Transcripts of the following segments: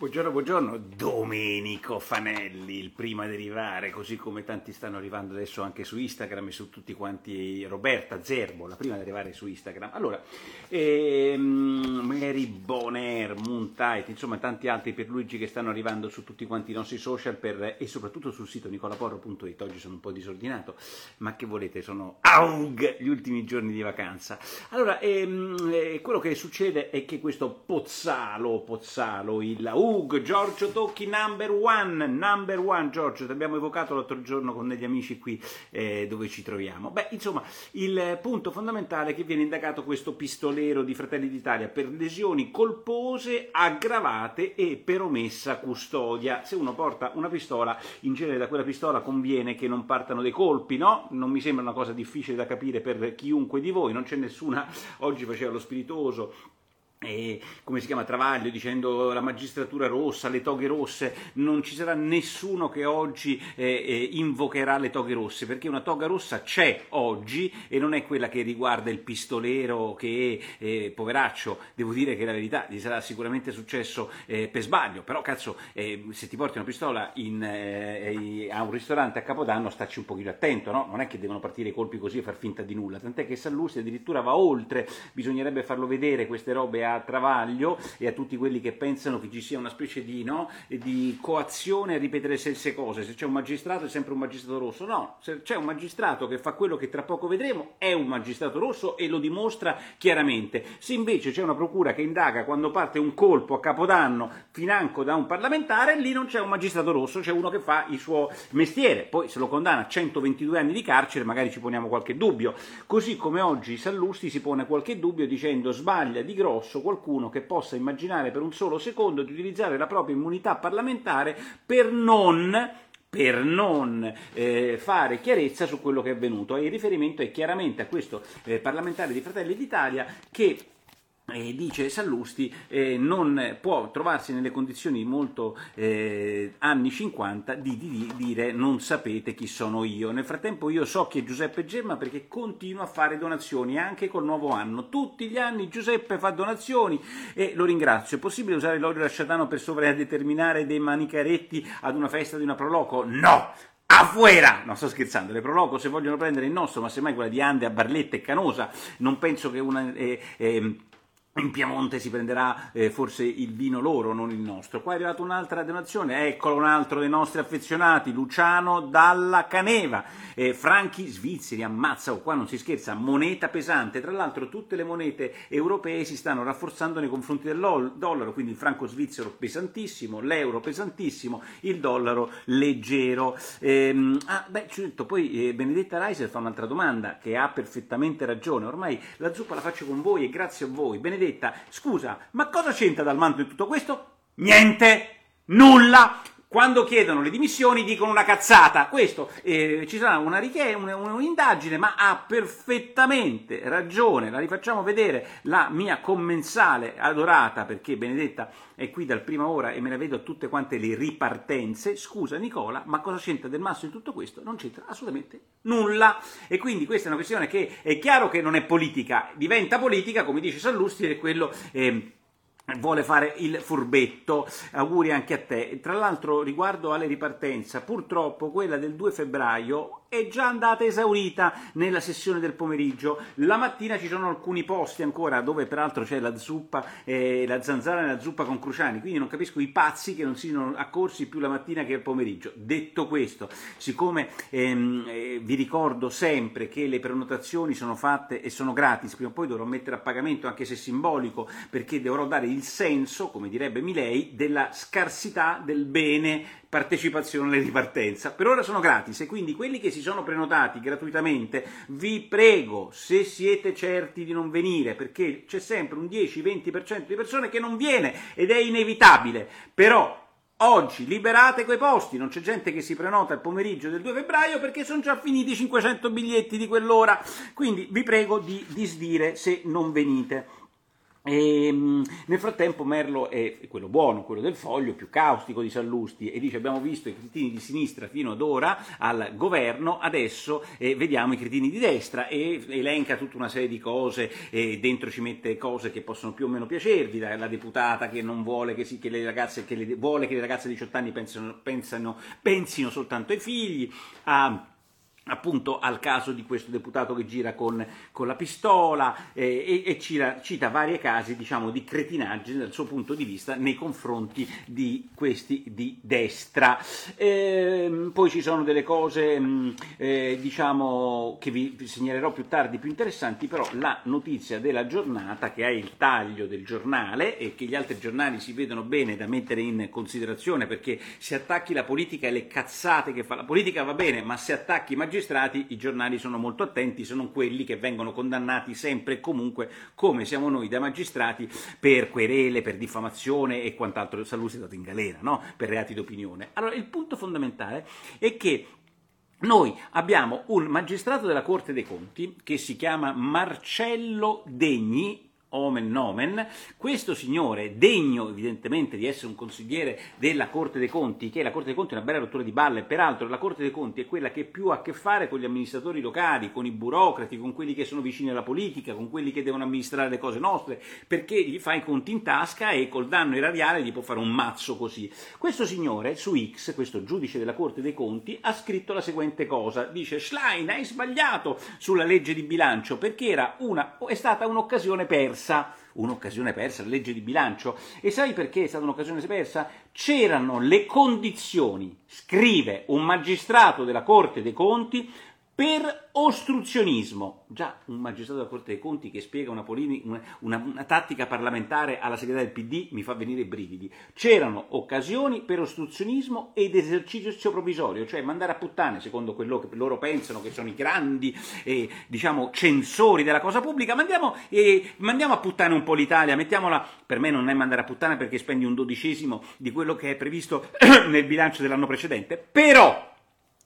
Buongiorno, buongiorno, Domenico Fanelli, il primo ad arrivare, così come tanti stanno arrivando adesso anche su Instagram e su tutti quanti, Roberta Zerbo, la prima ad arrivare su Instagram. Allora, ehm, Mary Boner, Moontight, insomma tanti altri per Luigi che stanno arrivando su tutti quanti i nostri social per, e soprattutto sul sito nicolaporro.it, oggi sono un po' disordinato, ma che volete, sono AUG gli ultimi giorni di vacanza. Allora, ehm, eh, quello che succede è che questo Pozzalo, Pozzalo, il Hug, Giorgio Tocchi number one, number one Giorgio, ti abbiamo evocato l'altro giorno con degli amici qui eh, dove ci troviamo. Beh, insomma, il punto fondamentale è che viene indagato questo pistolero di Fratelli d'Italia per lesioni colpose, aggravate e per omessa custodia. Se uno porta una pistola, in genere da quella pistola conviene che non partano dei colpi, no? Non mi sembra una cosa difficile da capire per chiunque di voi, non c'è nessuna, oggi faceva lo spiritoso e, come si chiama Travaglio dicendo la magistratura rossa, le toghe rosse, non ci sarà nessuno che oggi eh, eh, invocherà le toghe rosse, perché una toga rossa c'è oggi e non è quella che riguarda il pistolero che eh, poveraccio, devo dire che la verità gli sarà sicuramente successo eh, per sbaglio, però cazzo eh, se ti porti una pistola in, eh, a un ristorante a Capodanno stacci un pochino attento, no? non è che devono partire i colpi così e far finta di nulla, tant'è che Sallusti addirittura va oltre, bisognerebbe farlo vedere queste robe a Travaglio e a tutti quelli che pensano che ci sia una specie di, no, di coazione a ripetere le stesse cose. Se c'è un magistrato è sempre un magistrato rosso. No, se c'è un magistrato che fa quello che tra poco vedremo, è un magistrato rosso e lo dimostra chiaramente. Se invece c'è una procura che indaga quando parte un colpo a capodanno financo da un parlamentare, lì non c'è un magistrato rosso, c'è uno che fa il suo mestiere. Poi se lo condanna a 122 anni di carcere, magari ci poniamo qualche dubbio. Così come oggi Sallusti si pone qualche dubbio dicendo sbaglia di grosso qualcuno che possa immaginare per un solo secondo di utilizzare la propria immunità parlamentare per non per non eh, fare chiarezza su quello che è avvenuto. E il riferimento è chiaramente a questo eh, parlamentare di Fratelli d'Italia che e dice Sallusti, eh, non può trovarsi nelle condizioni molto eh, anni 50 di, di, dire non sapete chi sono io. Nel frattempo io so chi è Giuseppe Gemma perché continua a fare donazioni anche col nuovo anno. Tutti gli anni Giuseppe fa donazioni e lo ringrazio. È possibile usare l'olio lasciatano per sovradeterminare dei manicaretti ad una festa di una proloco? No! Afuera! No, sto scherzando, le Proloco se vogliono prendere il nostro, ma semmai quella di Ande a Barletta e Canosa, non penso che una... Eh, eh, in Piemonte si prenderà eh, forse il vino loro, non il nostro. Qua è arrivata un'altra donazione, eccolo un altro dei nostri affezionati, Luciano Dalla Caneva, eh, franchi svizzeri, ammazza, oh, qua non si scherza, moneta pesante. Tra l'altro tutte le monete europee si stanno rafforzando nei confronti del dollaro, quindi il franco svizzero pesantissimo, l'euro pesantissimo, il dollaro leggero. Ehm, ah, beh, detto, poi eh, Benedetta Reiser fa un'altra domanda che ha perfettamente ragione, ormai la zuppa la faccio con voi e grazie a voi. Benedetta Benedetta, scusa, ma cosa c'entra dal manto in tutto questo? Niente, nulla. Quando chiedono le dimissioni dicono una cazzata. Questo eh, ci sarà una richiesta, un'indagine, ma ha perfettamente ragione. La rifacciamo vedere la mia commensale adorata, perché Benedetta è qui dal prima ora e me la vedo a tutte quante le ripartenze. Scusa Nicola, ma cosa c'entra del masso in tutto questo? Non c'entra assolutamente nulla. E quindi questa è una questione che è chiaro che non è politica, diventa politica, come dice Sallusti, ed è quello. Eh, vuole fare il furbetto. Auguri anche a te. Tra l'altro, riguardo alle ripartenza, purtroppo quella del 2 febbraio è già andata esaurita nella sessione del pomeriggio. La mattina ci sono alcuni posti ancora dove peraltro c'è la zuppa, eh, la zanzara nella zuppa con Cruciani, quindi non capisco i pazzi che non siano accorsi più la mattina che il pomeriggio. Detto questo, siccome ehm, eh, vi ricordo sempre che le prenotazioni sono fatte e sono gratis, prima o poi dovrò mettere a pagamento anche se simbolico, perché dovrò dare il senso, come direbbe Milei, della scarsità del bene partecipazione alle ripartenza. Per ora sono gratis e quindi quelli che si sono prenotati gratuitamente, vi prego, se siete certi di non venire, perché c'è sempre un 10-20% di persone che non viene ed è inevitabile, però Oggi liberate quei posti, non c'è gente che si prenota il pomeriggio del 2 febbraio perché sono già finiti 500 biglietti di quell'ora. Quindi vi prego di disdire se non venite. E, ehm, nel frattempo Merlo è quello buono, quello del foglio, più caustico di Sallusti e dice abbiamo visto i cretini di sinistra fino ad ora al governo, adesso eh, vediamo i cretini di destra e elenca tutta una serie di cose e dentro ci mette cose che possono più o meno piacervi, la, la deputata che non vuole che, si, che, le ragazze, che le, vuole che le ragazze di 18 anni pensino, pensano, pensino soltanto ai figli, a appunto al caso di questo deputato che gira con, con la pistola eh, e, e cita, cita, vari casi diciamo, di cretinaggine dal suo punto di vista nei confronti di questi di destra. Eh, poi ci sono delle cose mm, eh, diciamo, che vi segnalerò più tardi più interessanti, però la notizia della giornata che è il taglio del giornale e che gli altri giornali si vedono bene da mettere in considerazione perché se attacchi la politica e le cazzate che fa la politica va bene, ma se attacchi i magistrati magistrati, i giornali sono molto attenti, sono quelli che vengono condannati sempre e comunque, come siamo noi da magistrati, per querele, per diffamazione e quant'altro. Sallusti è stato in galera, no? per reati d'opinione. Allora, il punto fondamentale è che noi abbiamo un magistrato della Corte dei Conti che si chiama Marcello Degni, omen nomen, questo signore, degno evidentemente di essere un consigliere della Corte dei Conti, che la Corte dei Conti è una bella rottura di balle, peraltro la Corte dei Conti è quella che più ha a che fare con gli amministratori locali, con i burocrati, con quelli che sono vicini alla politica, con quelli che devono amministrare le cose nostre, perché gli fa i conti in tasca e col danno erariale gli può fare un mazzo così. Questo signore su X, questo giudice della Corte dei Conti, ha scritto la seguente cosa, dice Schlein hai sbagliato sulla legge di bilancio perché una, è stata un'occasione persa persa, un'occasione persa, la legge di bilancio. E sai perché è stata un'occasione persa? C'erano le condizioni, scrive un magistrato della Corte dei Conti, per ostruzionismo. Già un magistrato della Corte dei Conti che spiega una, polini, una, una, una, tattica parlamentare alla segretaria del PD mi fa venire i brividi. C'erano occasioni per ostruzionismo ed esercizio provvisorio, cioè mandare a puttane, secondo quello che loro pensano che sono i grandi eh, diciamo, censori della cosa pubblica, mandiamo, eh, mandiamo, a puttane un po' l'Italia, mettiamola, per me non è mandare a puttane perché spendi un dodicesimo di quello che è previsto nel bilancio dell'anno precedente, però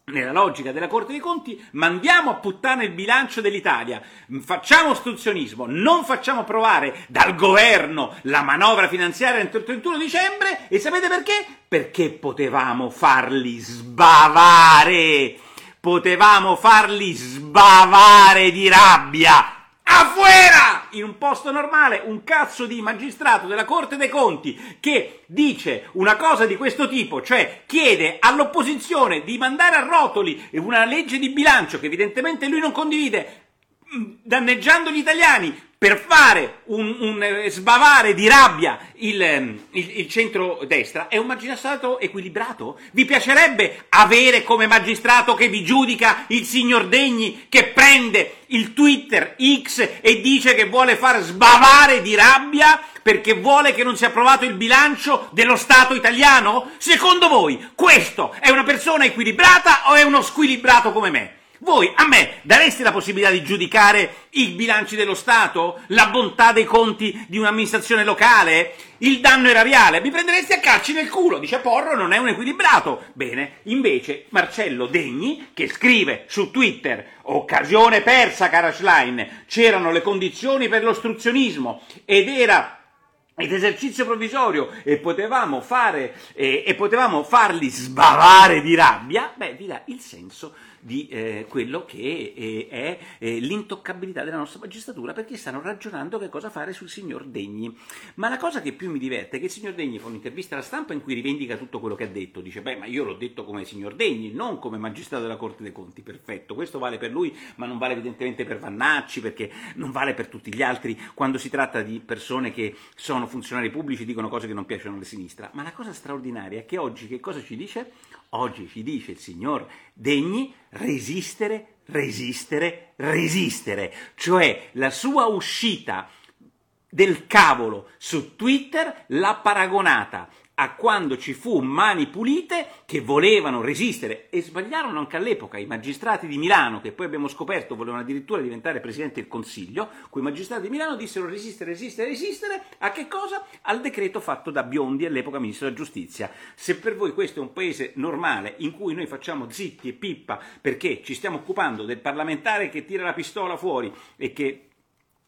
nella logica della Corte dei Conti, mandiamo a puttane il bilancio dell'Italia, facciamo ostruzionismo, non facciamo approvare dal governo la manovra finanziaria entro il 31 dicembre e sapete perché? Perché potevamo farli sbavare, potevamo farli sbavare di rabbia Afuera! In un posto normale, un cazzo di magistrato della Corte dei Conti che dice una cosa di questo tipo, cioè chiede all'opposizione di mandare a rotoli una legge di bilancio che evidentemente lui non condivide, mm, danneggiando gli italiani, per fare un, un eh, sbavare di rabbia il, ehm, il, il centro-destra è un magistrato equilibrato? Vi piacerebbe avere come magistrato che vi giudica il signor Degni che prende il Twitter X e dice che vuole far sbavare di rabbia perché vuole che non sia approvato il bilancio dello Stato italiano? Secondo voi questo è una persona equilibrata o è uno squilibrato come me? Voi a me dareste la possibilità di giudicare i bilanci dello Stato, la bontà dei conti di un'amministrazione locale, il danno erariale? Mi prendereste a calci nel culo, dice Porro, non è un equilibrato. Bene, invece Marcello Degni, che scrive su Twitter, occasione persa, cara Schlein, c'erano le condizioni per l'ostruzionismo ed era ed esercizio provvisorio e potevamo, fare, eh, e potevamo farli sbavare di rabbia, beh, vi dà il senso di eh, quello che eh, è eh, l'intoccabilità della nostra magistratura perché stanno ragionando che cosa fare sul signor Degni. Ma la cosa che più mi diverte è che il signor Degni fa un'intervista alla stampa in cui rivendica tutto quello che ha detto, dice beh ma io l'ho detto come signor Degni, non come magistrato della Corte dei Conti, perfetto, questo vale per lui ma non vale evidentemente per Vannacci perché non vale per tutti gli altri quando si tratta di persone che sono funzionari pubblici dicono cose che non piacciono alla sinistra. Ma la cosa straordinaria è che oggi che cosa ci dice? Oggi ci dice il signor Degni resistere, resistere, resistere, cioè la sua uscita del cavolo su Twitter l'ha paragonata a quando ci fu mani pulite che volevano resistere e sbagliarono anche all'epoca i magistrati di Milano che poi abbiamo scoperto volevano addirittura diventare presidente del Consiglio, quei magistrati di Milano dissero resistere, resistere, resistere a che cosa? Al decreto fatto da Biondi all'epoca ministro della giustizia. Se per voi questo è un paese normale in cui noi facciamo zitti e pippa perché ci stiamo occupando del parlamentare che tira la pistola fuori e che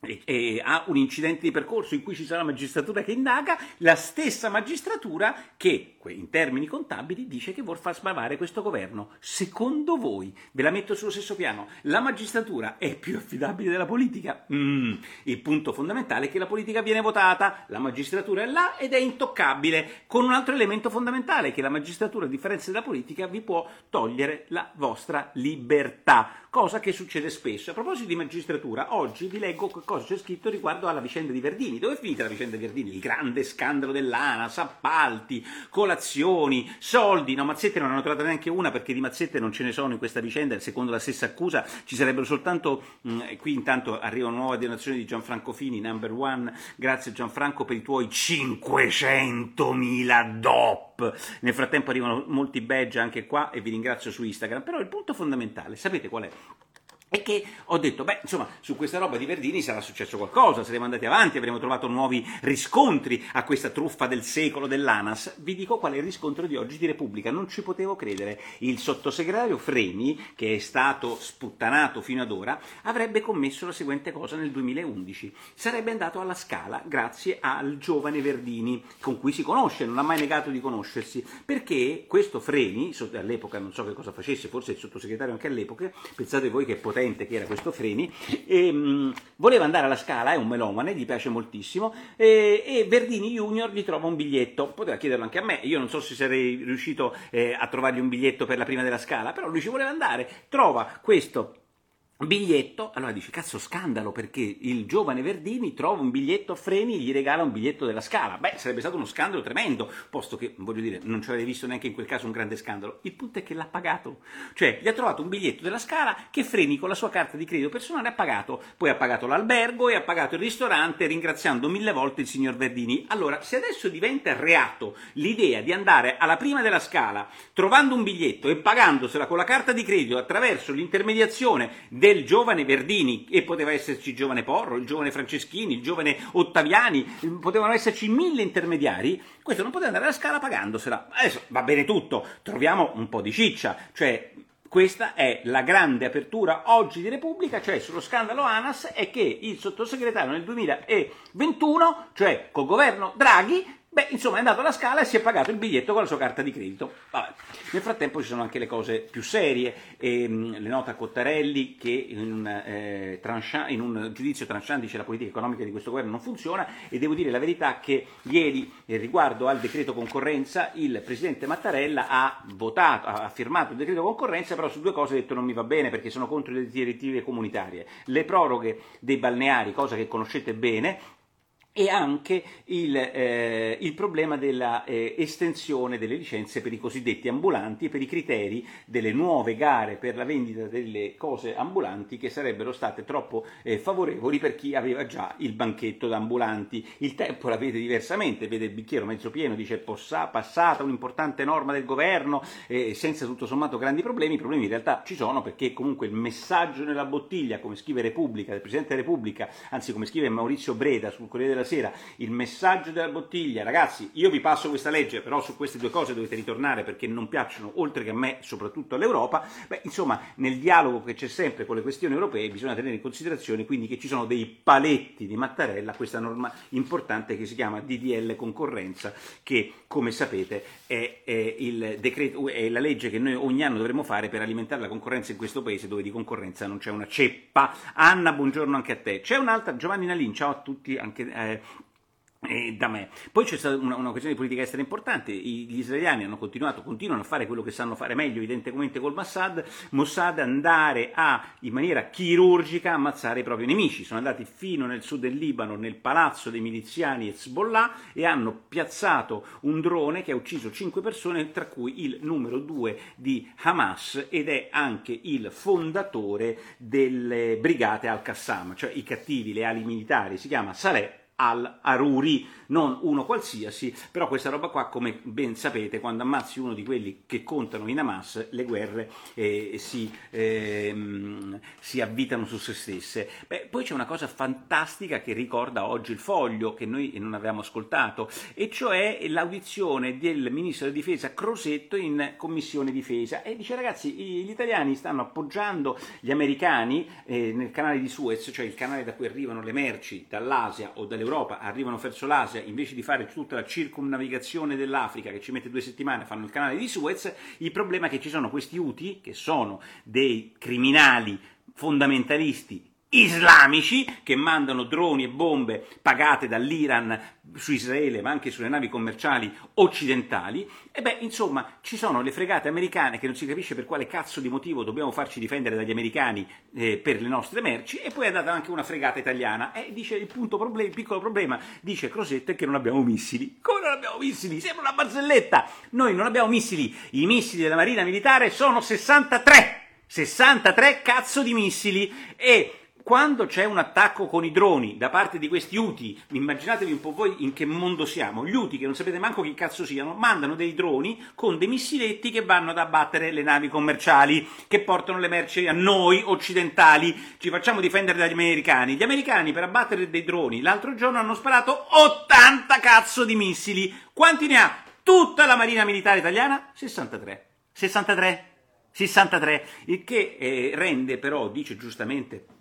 e ha un incidente di percorso in cui ci sarà la magistratura che indaga, la stessa magistratura che, in termini contabili, dice che vuol far sbavare questo governo. Secondo voi, ve la metto sullo stesso piano, la magistratura è più affidabile della politica? Mm. Il punto fondamentale è che la politica viene votata, la magistratura è là ed è intoccabile, con un altro elemento fondamentale, che la magistratura, a differenza della politica, vi può togliere la vostra libertà, cosa che succede spesso. A proposito di magistratura, oggi vi leggo cosa c'è scritto riguardo alla vicenda di Verdini. Dove è finita la vicenda di Verdini? Il grande scandalo dell'ANAS, appalti, colazioni, soldi. No, Mazzette non hanno trovato neanche una perché di Mazzette non ce ne sono in questa vicenda. Secondo la stessa accusa ci sarebbero soltanto. Mh, mm, qui intanto arriva una nuova donazione di Gianfranco Fini, number one. Grazie Gianfranco per i tuoi 500.000 DOP. Nel frattempo arrivano molti badge anche qua e vi ringrazio su Instagram. Però il punto fondamentale, sapete qual è? E che ho detto, beh, insomma, su questa roba di Verdini sarà successo qualcosa, saremo andati avanti, avremo trovato nuovi riscontri a questa truffa del secolo dell'ANAS. Vi dico qual è il riscontro di oggi di Repubblica, non ci potevo credere. Il sottosegretario Freni, che è stato sputtanato fino ad ora, avrebbe commesso la seguente cosa nel 2011. Sarebbe andato alla Scala grazie al giovane Verdini, con cui si conosce, non ha mai negato di conoscersi, perché questo Freni, all'epoca non so che cosa facesse, forse il sottosegretario anche all'epoca, pensate voi che poteva potente che era questo Freni, e, mh, mm, voleva andare alla Scala, è un melomane, gli piace moltissimo, e, e, Verdini Junior gli trova un biglietto, poteva chiederlo anche a me, io non so se sarei riuscito eh, a trovargli un biglietto per la prima della Scala, però lui ci voleva andare, trova questo biglietto, allora dici cazzo scandalo perché il giovane Verdini trova un biglietto a freni e gli regala un biglietto della Scala, beh sarebbe stato uno scandalo tremendo, posto che voglio dire non ci avete visto neanche in quel caso un grande scandalo, il punto è che l'ha pagato, cioè gli ha trovato un biglietto della Scala che Freni con la sua carta di credito personale ha pagato, poi ha pagato l'albergo e ha pagato il ristorante ringraziando mille volte il signor Verdini, allora se adesso diventa reato l'idea di andare alla prima della Scala trovando un biglietto e pagandosela con la carta di credito attraverso l'intermediazione del giovane Verdini, e poteva esserci il giovane Porro, il giovane Franceschini, il giovane Ottaviani, potevano esserci mille intermediari, questo non poteva andare alla scala pagandosela. Adesso va bene tutto, troviamo un po' di ciccia, cioè questa è la grande apertura oggi di Repubblica, cioè sullo scandalo ANAS, è che il sottosegretario nel 2021, cioè col governo Draghi, Beh, insomma, è andato alla scala e si è pagato il biglietto con la sua carta di credito. Vabbè. Nel frattempo ci sono anche le cose più serie, ehm, le note a Cottarelli che in un, eh, in un giudizio tranchant dice che la politica economica di questo governo non funziona e devo dire la verità che ieri eh, riguardo al decreto concorrenza il presidente Mattarella ha votato, ha firmato il decreto concorrenza, però su due cose ha detto non mi va bene perché sono contro le direttive comunitarie. Le proroghe dei balneari, cosa che conoscete bene, e anche il, eh, il problema della eh, delle licenze per i cosiddetti ambulanti e per i criteri delle nuove gare per la vendita delle cose ambulanti che sarebbero state troppo eh, favorevoli per chi aveva già il banchetto da ambulanti. Il tempo la vede diversamente, vede il bicchiere mezzo pieno, dice possa, passata un'importante norma del governo senza tutto sommato grandi problemi, i problemi in realtà ci sono perché comunque il messaggio nella bottiglia, come scrive Repubblica, del Presidente della Repubblica, anzi come scrive Maurizio Breda sul Corriere della sera il messaggio della bottiglia, ragazzi, io vi passo questa legge, però su queste due cose dovete ritornare perché non piacciono, oltre che a me, soprattutto all'Europa, beh, insomma, nel dialogo che c'è sempre con le questioni europee bisogna tenere in considerazione quindi che ci sono dei paletti di Mattarella, questa norma importante che si chiama DDL concorrenza, che come sapete è, è, decreto, è la legge che noi ogni anno dovremmo fare per alimentare la concorrenza in questo paese dove di concorrenza non c'è una ceppa. Anna, buongiorno anche a te. C'è un'altra, Giovanni Nalin, ciao a tutti, anche, eh, da me. Poi c'è stata una, una, questione di politica estera importante, gli israeliani hanno continuato, continuano a fare quello che sanno fare meglio, evidentemente col Mossad, Mossad andare a, in maniera chirurgica, ammazzare i propri nemici. Sono andati fino nel sud del Libano, nel palazzo dei miliziani Hezbollah e hanno piazzato un drone che ha ucciso cinque persone, tra cui il numero due di Hamas ed è anche il fondatore delle brigate Al-Qassam, cioè i cattivi, le ali militari, si chiama Saleh al-Aruri, non uno qualsiasi, però questa roba qua, come ben sapete, quando ammazzi uno di quelli che contano in Hamas, le guerre eh, si, eh, si, avvitano su se stesse. Beh, poi c'è una cosa fantastica che ricorda oggi il foglio, che noi non avevamo ascoltato, e cioè l'audizione del ministro della difesa Crosetto in commissione difesa, e dice ragazzi, gli italiani stanno appoggiando gli americani eh, nel canale di Suez, cioè il canale da cui arrivano le merci dall'Asia o dall'Europa, arrivano verso l'Asia, Asia, invece di fare tutta la circumnavigazione dell'Africa che ci mette due settimane, fanno il canale di Suez, il problema è che ci sono questi Uti, che sono dei criminali fondamentalisti islamici che mandano droni e bombe pagate dall'Iran su Israele ma anche sulle navi commerciali occidentali. E beh insomma ci sono le fregate americane che non si capisce per quale cazzo di motivo dobbiamo farci difendere dagli americani eh, per le nostre merci. E poi è andata anche una fregata italiana. E dice il problem- piccolo problema dice Crosette che non abbiamo missili. Come non abbiamo missili? sembra una barzelletta. Noi non abbiamo missili. I missili della marina militare sono 63 63 cazzo di missili. E quando c'è un attacco con i droni da parte di questi UTI, immaginatevi un po' voi in che mondo siamo, gli UTI che non sapete manco chi cazzo siano, mandano dei droni con dei missiletti che vanno ad abbattere le navi commerciali, che portano le merci a noi occidentali, ci facciamo difendere dagli americani. Gli americani per abbattere dei droni l'altro giorno hanno sparato 80 cazzo di missili. Quanti ne ha tutta la Marina Militare Italiana? 63. 63. 63, il che eh, rende però, dice giustamente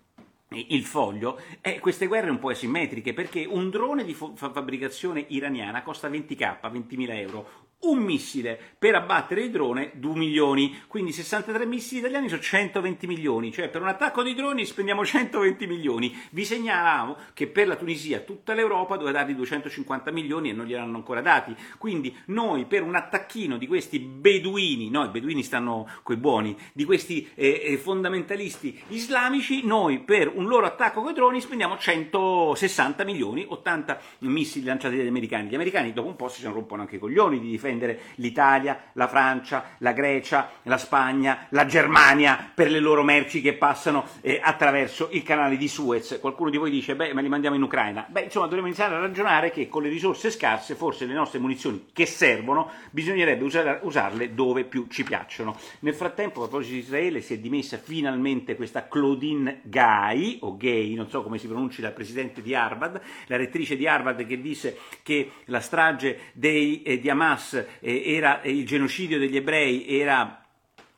il foglio, eh, queste guerre un po' asimmetriche perché un drone di fabbricazione iraniana costa 20k, 20.000 euro, un missile per abbattere il drone 2 milioni, quindi 63 missili italiani sono 120 milioni, cioè per un attacco di droni spendiamo 120 milioni. Vi segnalavamo che per la Tunisia tutta l'Europa doveva dargli 250 milioni e non gliel'hanno ancora dati, quindi noi per un attacchino di questi beduini, no i beduini stanno coi buoni, di questi eh, eh fondamentalisti islamici, noi per un loro attacco con i droni spendiamo 160 milioni, 80 missili lanciati dagli americani. Gli americani dopo un po' si rompono anche i coglioni di difendere difendere l'Italia, la Francia, la Grecia, la Spagna, la Germania per le loro merci che passano eh, attraverso il canale di Suez. Qualcuno di voi dice, beh, ma li mandiamo in Ucraina. Beh, insomma, dovremmo iniziare a ragionare che con le risorse scarse, forse le nostre munizioni che servono, bisognerebbe usare, usarle dove più ci piacciono. Nel frattempo, a proposito di Israele, si è dimessa finalmente questa Claudine Gay, o Gay, non so come si pronunci, la presidente di Harvard, la rettrice di Harvard che disse che la strage dei, eh, di Hamas eh, era il genocidio degli ebrei era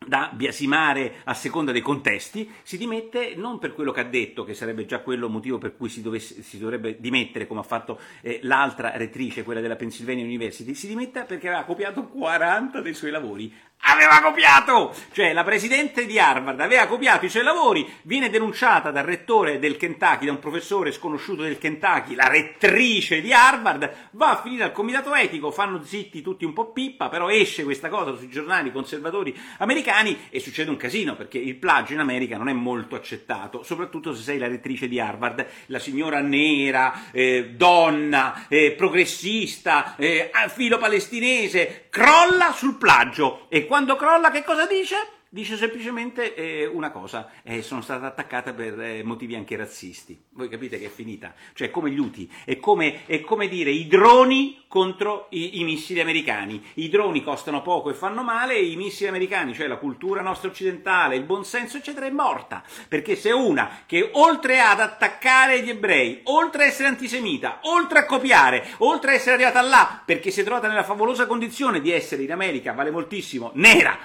da biasimare a seconda dei contesti, si dimette non per quello che ha detto, che sarebbe già quello motivo per cui si, dovesse, si dovrebbe dimettere, come ha fatto eh, l'altra rettrice, quella della Pennsylvania University, si dimette perché aveva copiato 40 dei suoi lavori aveva copiato! Cioè la presidente di Harvard aveva copiato i suoi lavori, viene denunciata dal rettore del Kentucky, da un professore sconosciuto del Kentucky, la rettrice di Harvard, va a finire al comitato etico, fanno zitti tutti un po' pippa, però esce questa cosa sui giornali conservatori americani e succede un casino perché il plagio in America non è molto accettato, soprattutto se sei la rettrice di Harvard, la signora nera, eh, donna, eh, progressista, eh, filo palestinese, crolla sul plagio e quando crolla che cosa dice? Dice semplicemente eh, una cosa, eh, sono stata attaccata per eh, motivi anche razzisti. Voi capite che è finita? Cioè, come gli UTI, è come, è come dire i droni contro i, i, missili americani. I droni costano poco e fanno male, i missili americani, cioè la cultura nostra occidentale, il buonsenso, eccetera, è morta. Perché se una che oltre ad attaccare gli ebrei, oltre a essere antisemita, oltre a copiare, oltre a essere arrivata là, perché si è trovata nella favolosa condizione di essere in America, vale moltissimo, nera,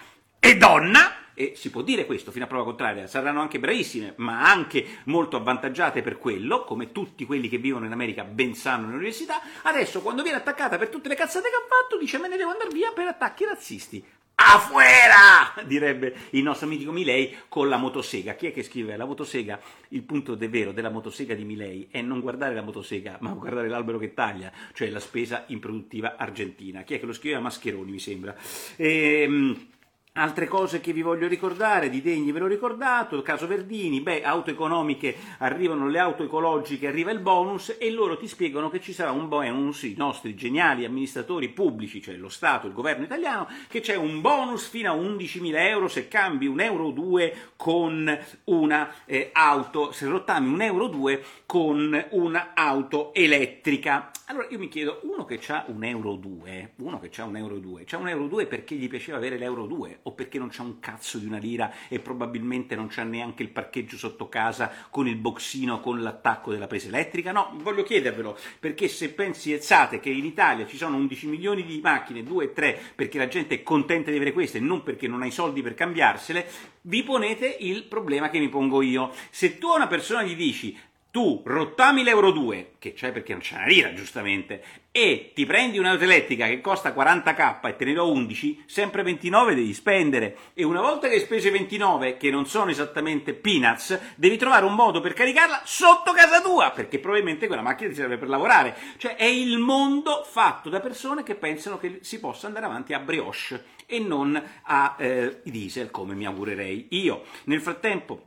e donna, e si può dire questo fino a prova contraria, saranno anche bravissime, ma anche molto avvantaggiate per quello, come tutti quelli che vivono in America ben sanno nell'università, adesso quando viene attaccata per tutte le cazzate che ha fatto dice me ne devo andare via per attacchi razzisti. Afuera! direbbe il nostro mitico Milei con la motosega. Chi è che scrive la motosega? Il punto de vero della motosega di Milei è non guardare la motosega, ma guardare l'albero che taglia, cioè la spesa improduttiva argentina. Chi è che lo scrive? Mascheroni, mi sembra. Ehm Altre cose che vi voglio ricordare, di degni ve l'ho ricordato, caso Verdini, beh, auto economiche arrivano le auto ecologiche, arriva il bonus e loro ti spiegano che ci sarà un bonus, i nostri geniali amministratori pubblici, cioè lo Stato, il governo italiano, che c'è un bonus fino a 11.000 euro se cambi un euro 2 con una eh, auto, se rottami un euro 2 con una auto elettrica. Allora io mi chiedo, uno che ha un euro 2, uno che ha un euro 2, c'ha un euro 2 perché gli piaceva avere l'euro 2 o perché non c'ha un cazzo di una lira e probabilmente non c'ha neanche il parcheggio sotto casa con il boxino con l'attacco della presa elettrica? No, voglio chiedervelo, perché se pensate che in Italia ci sono 11 milioni di macchine, 2 3 perché la gente è contenta di avere queste e non perché non ha i soldi per cambiarsele, vi ponete il problema che mi pongo io. Se tu a una persona gli dici tu rottami l'euro 2, che c'è perché non c'è una lira giustamente, e ti prendi un'auto elettrica che costa 40k e te ne do 11, sempre 29 devi spendere. E una volta che hai speso 29, che non sono esattamente peanuts, devi trovare un modo per caricarla sotto casa tua, perché probabilmente quella macchina ti serve per lavorare. Cioè è il mondo fatto da persone che pensano che si possa andare avanti a brioche e non a eh, diesel, come mi augurerei io. Nel frattempo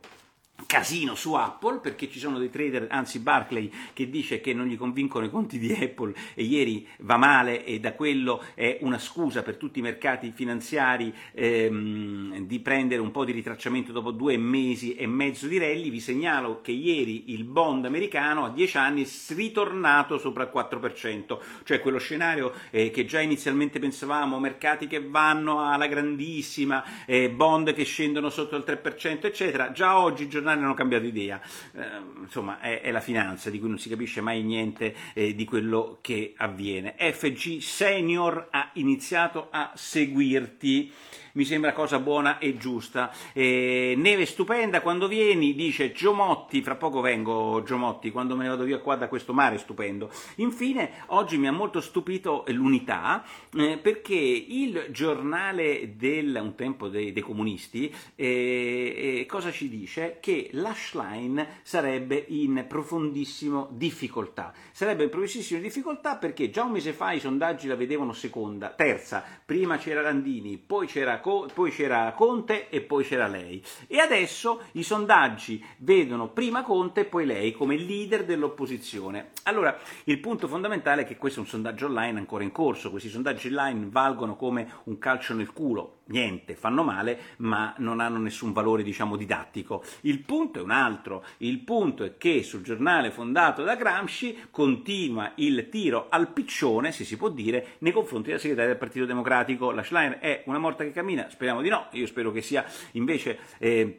casino su Apple perché ci sono dei trader, anzi Barclay che dice che non gli convincono i conti di Apple e ieri va male e da quello è una scusa per tutti i mercati finanziari ehm, di prendere un po' di ritracciamento dopo due mesi e mezzo di rally. Vi segnalo che ieri il bond americano a 10 anni è ritornato sopra il 4%, cioè quello scenario eh, che già inizialmente pensavamo, mercati che vanno alla grandissima, eh, bond che scendono sotto il 3%, eccetera, già oggi giornali hanno cambiato idea. Eh, insomma, è, è, la finanza di cui non si capisce mai niente eh, di quello che avviene. FG Senior ha iniziato a seguirti mi sembra cosa buona e giusta. E neve stupenda quando vieni, dice Giomotti, fra poco vengo Giomotti, quando me ne vado via qua da questo mare stupendo. Infine, oggi mi ha molto stupito l'unità, eh, perché il giornale del un tempo dei, dei comunisti eh, eh, cosa ci dice? Che l'Ashline sarebbe in profondissimo difficoltà. Sarebbe in profondissima difficoltà perché già un mese fa i sondaggi la vedevano seconda, terza, prima c'era Landini, poi c'era poi c'era Conte e poi c'era lei. E adesso i sondaggi vedono prima Conte e poi lei come leader dell'opposizione. Allora, il punto fondamentale è che questo è un sondaggio online ancora in corso, questi sondaggi online valgono come un calcio nel culo, niente, fanno male, ma non hanno nessun valore, diciamo, didattico. Il punto è un altro, il punto è che sul giornale fondato da Gramsci continua il tiro al piccione, se si può dire, nei confronti della segretaria del Partito Democratico. La Schlein è una morta che cammina, speriamo di no, io spero che sia invece... Eh,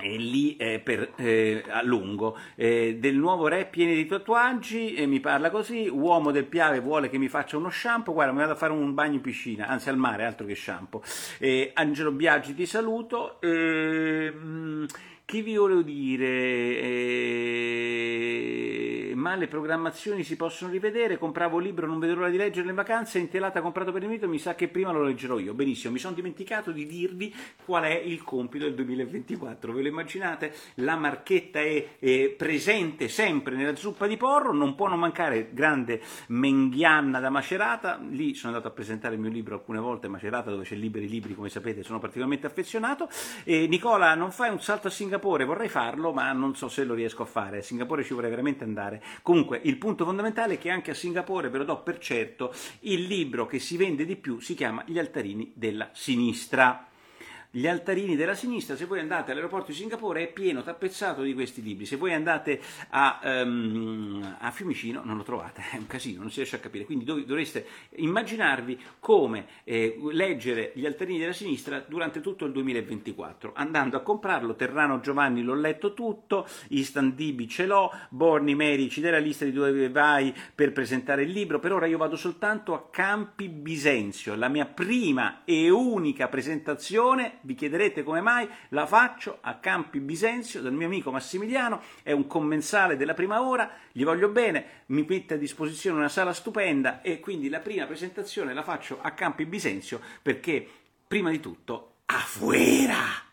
e lì eh, per, eh, a lungo. Eh, del nuovo re pieno di tatuaggi e mi parla così uomo del Piave vuole che mi faccia uno shampoo guarda mi vado a fare un bagno in piscina anzi al mare altro che shampoo. Angelo Biaggi ti saluto. Mm, che vi volevo dire? Eh, ma le programmazioni si possono rivedere? Compravo il libro, non vedo l'ora di leggere in vacanze, intelata comprato per il mito, mi sa che prima lo leggerò io. Benissimo, mi sono dimenticato di dirvi qual è il compito del 2024. Ve lo immaginate? La marchetta è, è presente sempre nella zuppa di porro, non può non mancare grande menghianna da Macerata. Lì sono andato a presentare il mio libro alcune volte, Macerata, dove c'è liberi libri, come sapete, sono particolarmente affezionato. E Nicola, non fai un salto a Singapore? Singapore vorrei farlo, ma non so se lo riesco a fare. A Singapore ci vorrei veramente andare. Comunque, il punto fondamentale è che anche a Singapore, ve lo do per certo, il libro che si vende di più si chiama Gli altarini della sinistra gli altarini della sinistra, se voi andate all'aeroporto di Singapore è pieno, tappezzato di questi libri, se voi andate a, um, a Fiumicino non lo trovate, è un casino, non si riesce a capire, quindi dov- dovreste immaginarvi come eh, leggere gli altarini della sinistra durante tutto il 2024, andando a comprarlo, Terrano Giovanni l'ho letto tutto, Istan Dibi ce l'ho, Borni Medici della lista di dove vai per presentare il libro, per ora io vado soltanto a Campi Bisenzio, la mia prima e unica presentazione vi chiederete come mai, la faccio a Campi Bisenzio del mio amico Massimiliano, è un commensale della prima ora, gli voglio bene, mi mette a disposizione una sala stupenda e quindi la prima presentazione la faccio a Campi Bisenzio perché prima di tutto, afuera! Ciao!